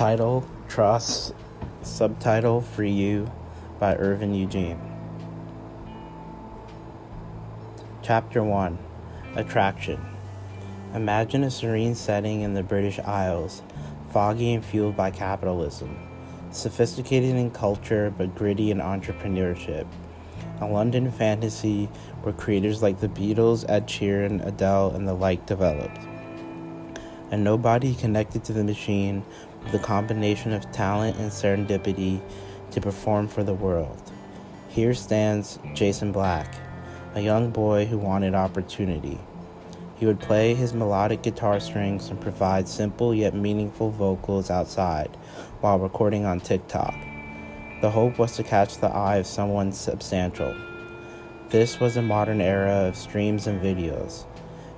Title Trust Subtitle For You by Irvin Eugene. Chapter 1 Attraction Imagine a serene setting in the British Isles, foggy and fueled by capitalism, sophisticated in culture but gritty in entrepreneurship. A London fantasy where creators like the Beatles, Ed Sheeran, Adele, and the like developed. And nobody connected to the machine a combination of talent and serendipity to perform for the world. Here stands Jason Black, a young boy who wanted opportunity. He would play his melodic guitar strings and provide simple yet meaningful vocals outside while recording on TikTok. The hope was to catch the eye of someone substantial. This was a modern era of streams and videos.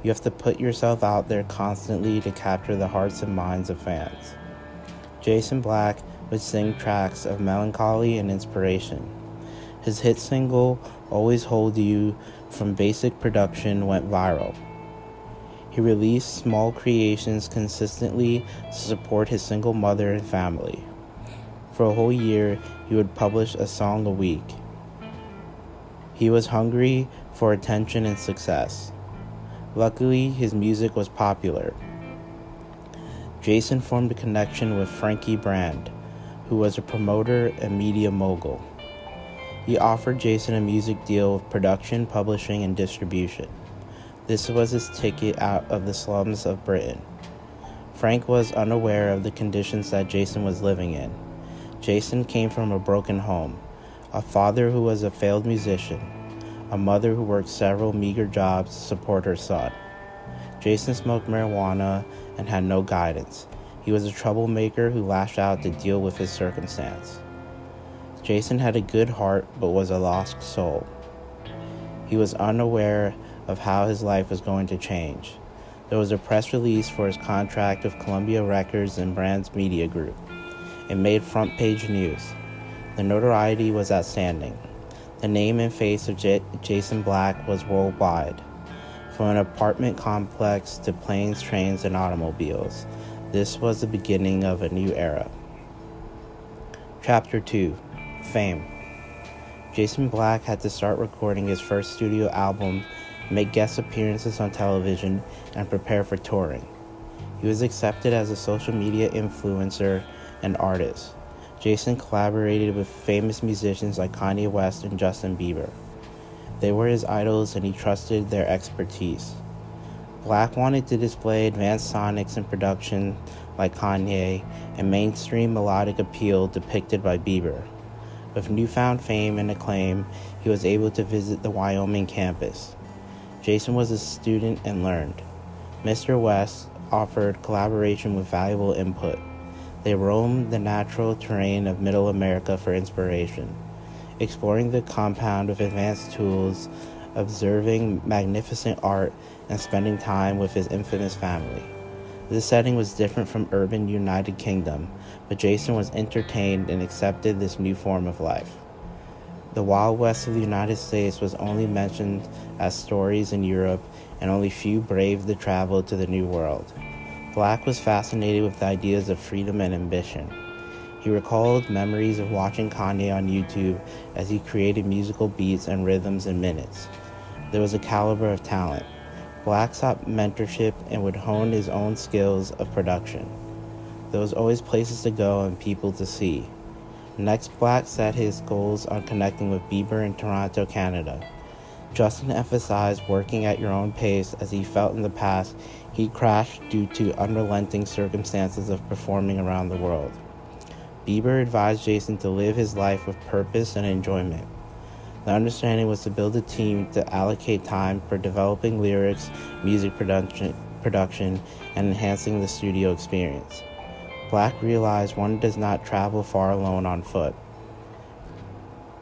You have to put yourself out there constantly to capture the hearts and minds of fans. Jason Black would sing tracks of melancholy and inspiration. His hit single, Always Hold You, from Basic Production went viral. He released small creations consistently to support his single mother and family. For a whole year, he would publish a song a week. He was hungry for attention and success. Luckily, his music was popular. Jason formed a connection with Frankie Brand, who was a promoter and media mogul. He offered Jason a music deal with production, publishing, and distribution. This was his ticket out of the slums of Britain. Frank was unaware of the conditions that Jason was living in. Jason came from a broken home, a father who was a failed musician, a mother who worked several meager jobs to support her son. Jason smoked marijuana and had no guidance. He was a troublemaker who lashed out to deal with his circumstance. Jason had a good heart but was a lost soul. He was unaware of how his life was going to change. There was a press release for his contract with Columbia Records and Brands Media Group. It made front page news. The notoriety was outstanding. The name and face of J- Jason Black was worldwide. From an apartment complex to planes, trains, and automobiles, this was the beginning of a new era. Chapter 2 Fame Jason Black had to start recording his first studio album make guest appearances on television, and prepare for touring. He was accepted as a social media influencer and artist. Jason collaborated with famous musicians like Kanye West and Justin Bieber. They were his idols and he trusted their expertise. Black wanted to display advanced sonics in production like Kanye and mainstream melodic appeal depicted by Bieber. With newfound fame and acclaim, he was able to visit the Wyoming campus. Jason was a student and learned. Mr. West offered collaboration with valuable input. They roamed the natural terrain of Middle America for inspiration, exploring the compound with advanced tools, observing magnificent art, and spending time with his infamous family. This setting was different from urban United Kingdom, but Jason was entertained and accepted this new form of life. The Wild West of the United States was only mentioned as stories in Europe, and only few braved the travel to the New World. Black was fascinated with the ideas of freedom and ambition. He recalled memories of watching Kanye on YouTube as he created musical beats and rhythms in minutes. There was a caliber of talent. Black sought mentorship and would hone his own skills of production. There was always places to go and people to see. Next, Black set his goals on connecting with Bieber in Toronto, Canada. Justin emphasized working at your own pace as he felt in the past he crashed due to unrelenting circumstances of performing around the world. Bieber advised Jason to live his life with purpose and enjoyment. The understanding was to build a team to allocate time for developing lyrics, music production, production and enhancing the studio experience. Black realized one does not travel far alone on foot.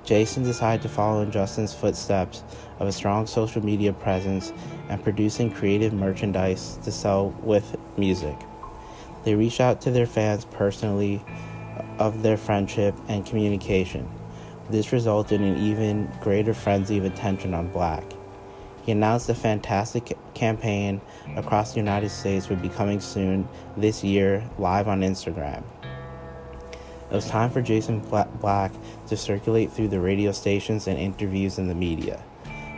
Jason decided to follow in Justin's footsteps of a strong social media presence and producing creative merchandise to sell with music. They reached out to their fans personally of their friendship and communication. This resulted in even greater frenzy of attention on Black. He announced a fantastic campaign across the United States would be coming soon this year live on Instagram. It was time for Jason Black to circulate through the radio stations and interviews in the media.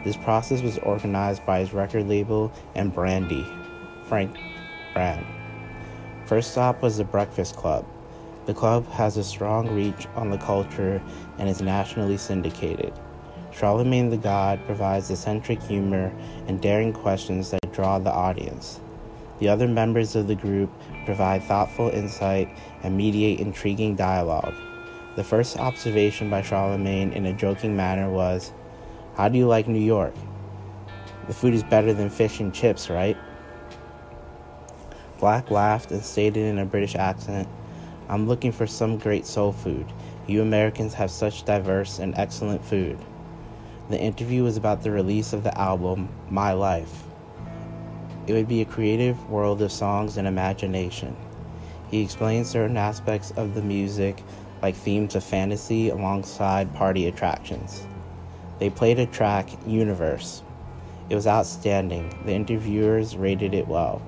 This process was organized by his record label and Brandy, Frank Brand. First stop was the Breakfast Club. The club has a strong reach on the culture and is nationally syndicated. Charlemagne the God provides eccentric humor and daring questions that draw the audience. The other members of the group provide thoughtful insight and mediate intriguing dialogue. The first observation by Charlemagne in a joking manner was, How do you like New York? The food is better than fish and chips, right? Black laughed and stated in a British accent, I'm looking for some great soul food. You Americans have such diverse and excellent food. The interview was about the release of the album My Life. It would be a creative world of songs and imagination. He explained certain aspects of the music, like themes of fantasy, alongside party attractions. They played a track, Universe. It was outstanding. The interviewers rated it well.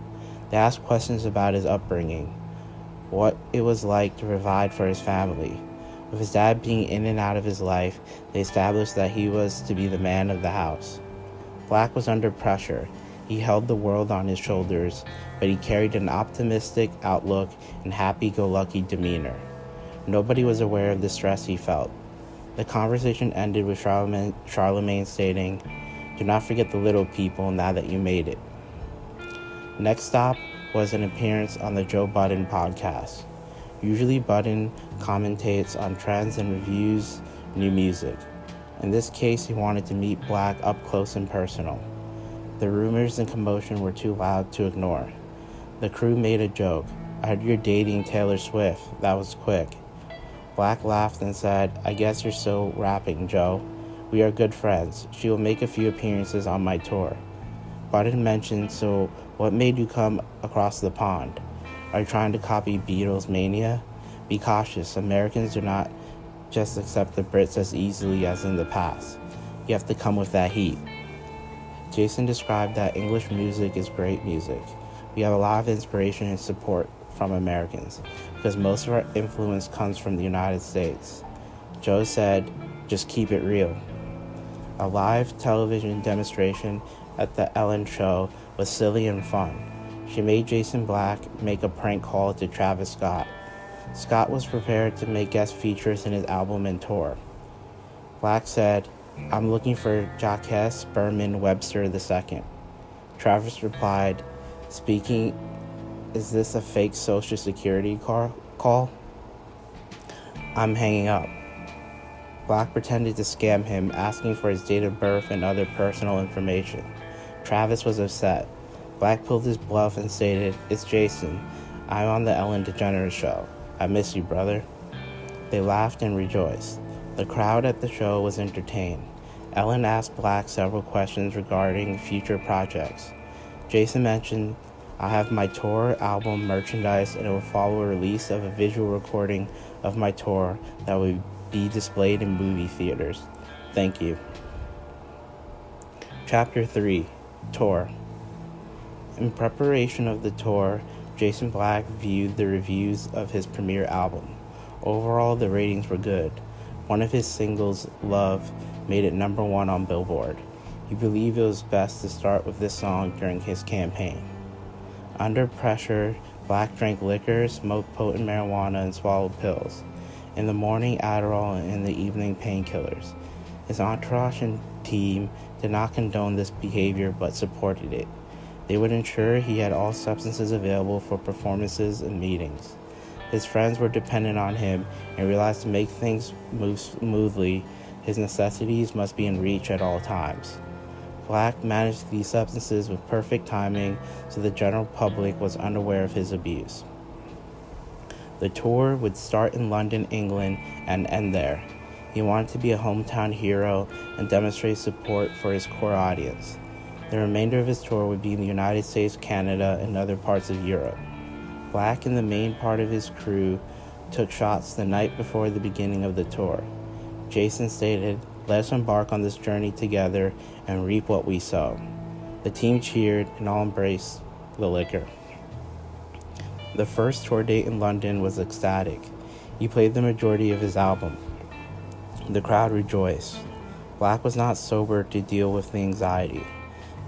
They asked questions about his upbringing what it was like to provide for his family. With his dad being in and out of his life, they established that he was to be the man of the house. Black was under pressure. He held the world on his shoulders, but he carried an optimistic outlook and happy go lucky demeanor. Nobody was aware of the stress he felt. The conversation ended with Charlemagne, Charlemagne stating, Do not forget the little people now that you made it. Next stop was an appearance on the Joe Budden podcast. Usually, Budden commentates on trends and reviews new music. In this case, he wanted to meet Black up close and personal. The rumors and commotion were too loud to ignore. The crew made a joke. I heard you're dating Taylor Swift. That was quick. Black laughed and said, I guess you're still rapping, Joe. We are good friends. She will make a few appearances on my tour. Budden mention, so what made you come across the pond? Are you trying to copy Beatles mania? Be cautious. Americans do not just accept the Brits as easily as in the past. You have to come with that heat. Jason described that English music is great music. We have a lot of inspiration and support from Americans because most of our influence comes from the United States. Joe said, just keep it real. A live television demonstration at the Ellen Show was silly and fun. She made Jason Black make a prank call to Travis Scott. Scott was prepared to make guest features in his album and tour. Black said, I'm looking for Jacques Bermon Webster II. Travis replied, Speaking, is this a fake Social Security car- call? I'm hanging up. Black pretended to scam him, asking for his date of birth and other personal information. Travis was upset. Black pulled his bluff and stated, It's Jason. I'm on the Ellen DeGeneres show. I miss you, brother. They laughed and rejoiced. The crowd at the show was entertained. Ellen asked Black several questions regarding future projects. Jason mentioned, I have my tour album merchandise and it will follow a release of a visual recording of my tour that will be displayed in movie theaters. Thank you. Chapter 3 Tour In preparation of the tour, Jason Black viewed the reviews of his premiere album. Overall, the ratings were good. One of his singles, Love, made it number one on Billboard. He believed it was best to start with this song during his campaign. Under pressure, Black drank liquor, smoked potent marijuana, and swallowed pills. In the morning, Adderall, and in the evening, painkillers. His entourage and team did not condone this behavior but supported it. They would ensure he had all substances available for performances and meetings. His friends were dependent on him and realized to make things move smoothly, his necessities must be in reach at all times. Black managed these substances with perfect timing so the general public was unaware of his abuse. The tour would start in London, England, and end there. He wanted to be a hometown hero and demonstrate support for his core audience. The remainder of his tour would be in the United States, Canada, and other parts of Europe. Black and the main part of his crew took shots the night before the beginning of the tour. Jason stated, Let us embark on this journey together and reap what we sow. The team cheered and all embraced the liquor. The first tour date in London was ecstatic. He played the majority of his album. The crowd rejoiced. Black was not sober to deal with the anxiety.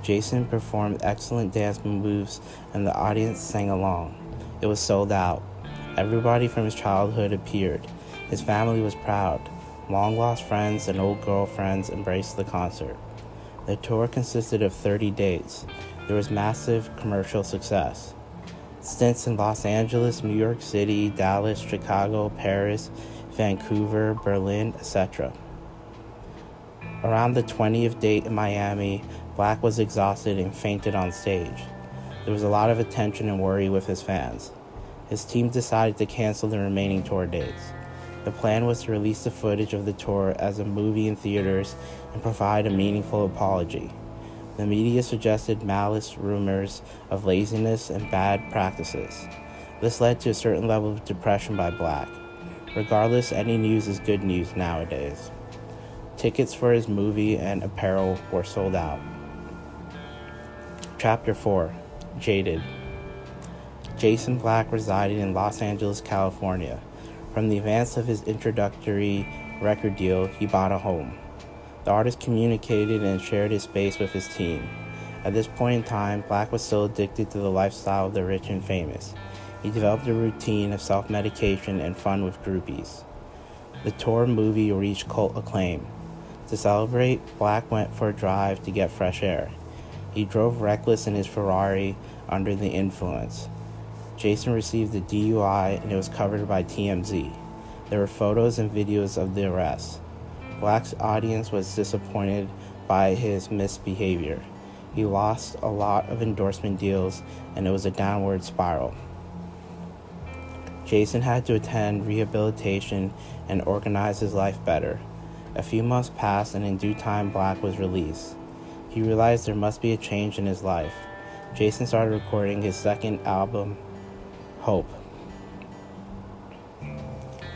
Jason performed excellent dance moves and the audience sang along. It was sold out. Everybody from his childhood appeared. His family was proud. Long lost friends and old girlfriends embraced the concert. The tour consisted of 30 dates. There was massive commercial success. Stints in Los Angeles, New York City, Dallas, Chicago, Paris, Vancouver, Berlin, etc. Around the 20th date in Miami, Black was exhausted and fainted on stage. There was a lot of attention and worry with his fans. His team decided to cancel the remaining tour dates. The plan was to release the footage of the tour as a movie in theaters and provide a meaningful apology. The media suggested malice rumors of laziness and bad practices. This led to a certain level of depression by Black. Regardless, any news is good news nowadays. Tickets for his movie and apparel were sold out. Chapter 4 Jaded Jason Black resided in Los Angeles, California. From the advance of his introductory record deal, he bought a home. The artist communicated and shared his space with his team. At this point in time, Black was still addicted to the lifestyle of the rich and famous. He developed a routine of self medication and fun with groupies. The tour movie reached cult acclaim. To celebrate, Black went for a drive to get fresh air. He drove reckless in his Ferrari under the influence. Jason received a DUI and it was covered by TMZ. There were photos and videos of the arrest. Black's audience was disappointed by his misbehavior. He lost a lot of endorsement deals and it was a downward spiral. Jason had to attend rehabilitation and organize his life better. A few months passed and in due time Black was released. He realized there must be a change in his life. Jason started recording his second album, Hope.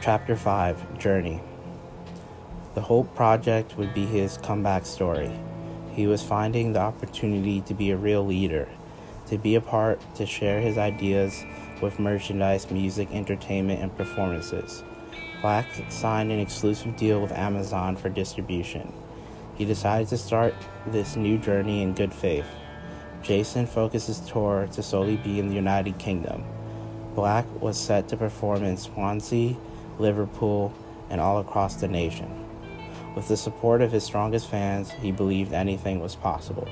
Chapter 5 Journey The Hope Project would be his comeback story. He was finding the opportunity to be a real leader, to be a part, to share his ideas with merchandise, music, entertainment, and performances. Black signed an exclusive deal with Amazon for distribution. He decided to start this new journey in good faith. Jason focused his tour to solely be in the United Kingdom. Black was set to perform in Swansea, Liverpool, and all across the nation. With the support of his strongest fans, he believed anything was possible.